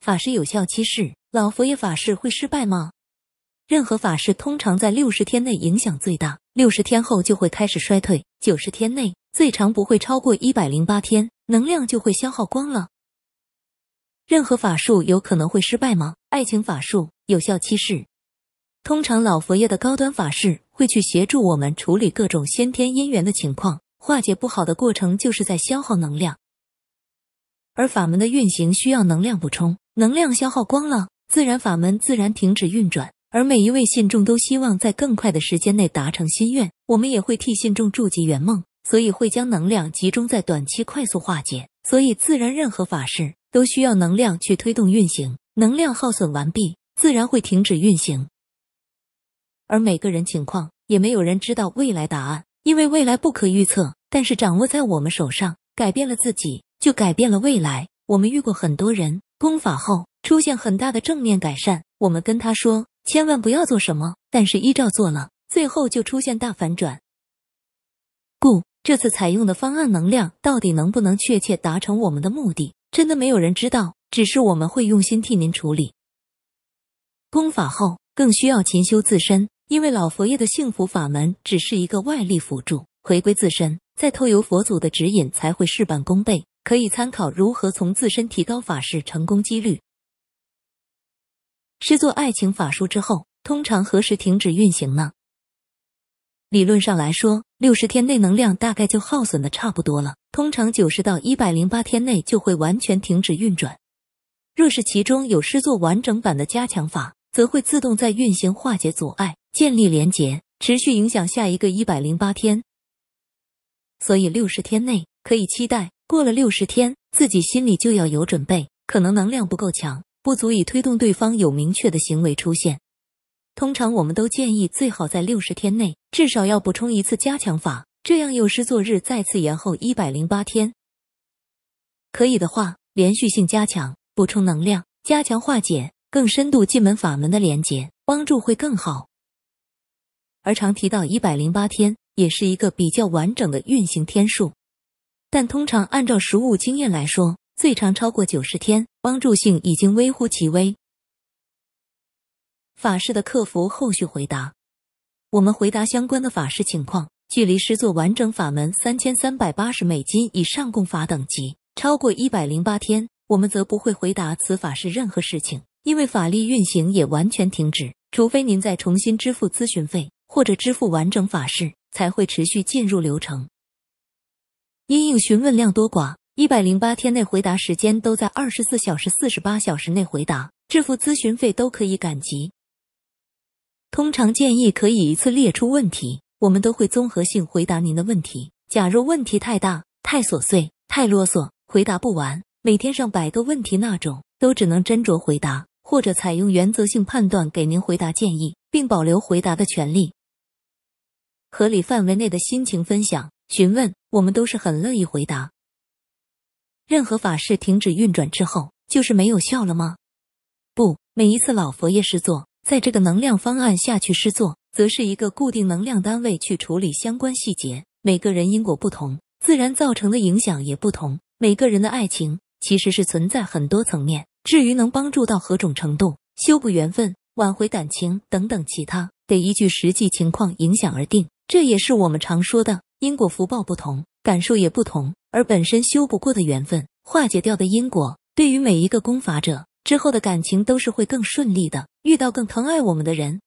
法事有效期是老佛爷法事会失败吗？任何法事通常在六十天内影响最大，六十天后就会开始衰退，九十天内最长不会超过一百零八天，能量就会消耗光了。任何法术有可能会失败吗？爱情法术有效期是，通常老佛爷的高端法事会去协助我们处理各种先天姻缘的情况，化解不好的过程就是在消耗能量。而法门的运行需要能量补充，能量消耗光了，自然法门自然停止运转。而每一位信众都希望在更快的时间内达成心愿，我们也会替信众筑基圆梦，所以会将能量集中在短期快速化解。所以自然任何法事都需要能量去推动运行，能量耗损完毕，自然会停止运行。而每个人情况也没有人知道未来答案，因为未来不可预测，但是掌握在我们手上，改变了自己。就改变了未来。我们遇过很多人，功法后出现很大的正面改善。我们跟他说，千万不要做什么，但是依照做了，最后就出现大反转。故这次采用的方案能量到底能不能确切达成我们的目的，真的没有人知道。只是我们会用心替您处理。功法后更需要勤修自身，因为老佛爷的幸福法门只是一个外力辅助，回归自身，再透由佛祖的指引，才会事半功倍。可以参考如何从自身提高法事成功几率。施做爱情法术之后，通常何时停止运行呢？理论上来说，六十天内能量大概就耗损的差不多了，通常九十到一百零八天内就会完全停止运转。若是其中有施作完整版的加强法，则会自动在运行化解阻碍，建立连结，持续影响下一个一百零八天。所以六十天内可以期待。过了六十天，自己心里就要有准备，可能能量不够强，不足以推动对方有明确的行为出现。通常我们都建议最好在六十天内至少要补充一次加强法，这样有失作日再次延后一百零八天。可以的话，连续性加强，补充能量，加强化解，更深度进门法门的连接，帮助会更好。而常提到一百零八天，也是一个比较完整的运行天数。但通常按照实物经验来说，最长超过九十天，帮助性已经微乎其微。法师的客服后续回答：我们回答相关的法师情况，距离师座完整法门三千三百八十美金以上供法等级超过一百零八天，我们则不会回答此法师任何事情，因为法力运行也完全停止，除非您再重新支付咨询费或者支付完整法事，才会持续进入流程。因应询问量多寡，一百零八天内回答时间都在二十四小时、四十八小时内回答，支付咨询费都可以赶集。通常建议可以一次列出问题，我们都会综合性回答您的问题。假如问题太大、太琐碎、太啰嗦，回答不完，每天上百个问题那种，都只能斟酌回答，或者采用原则性判断给您回答建议，并保留回答的权利。合理范围内的心情分享。询问我们都是很乐意回答。任何法事停止运转之后，就是没有效了吗？不，每一次老佛爷施作，在这个能量方案下去施作，则是一个固定能量单位去处理相关细节。每个人因果不同，自然造成的影响也不同。每个人的爱情其实是存在很多层面，至于能帮助到何种程度，修补缘分、挽回感情等等其他，得依据实际情况影响而定。这也是我们常说的。因果福报不同，感受也不同，而本身修不过的缘分，化解掉的因果，对于每一个功法者之后的感情都是会更顺利的，遇到更疼爱我们的人，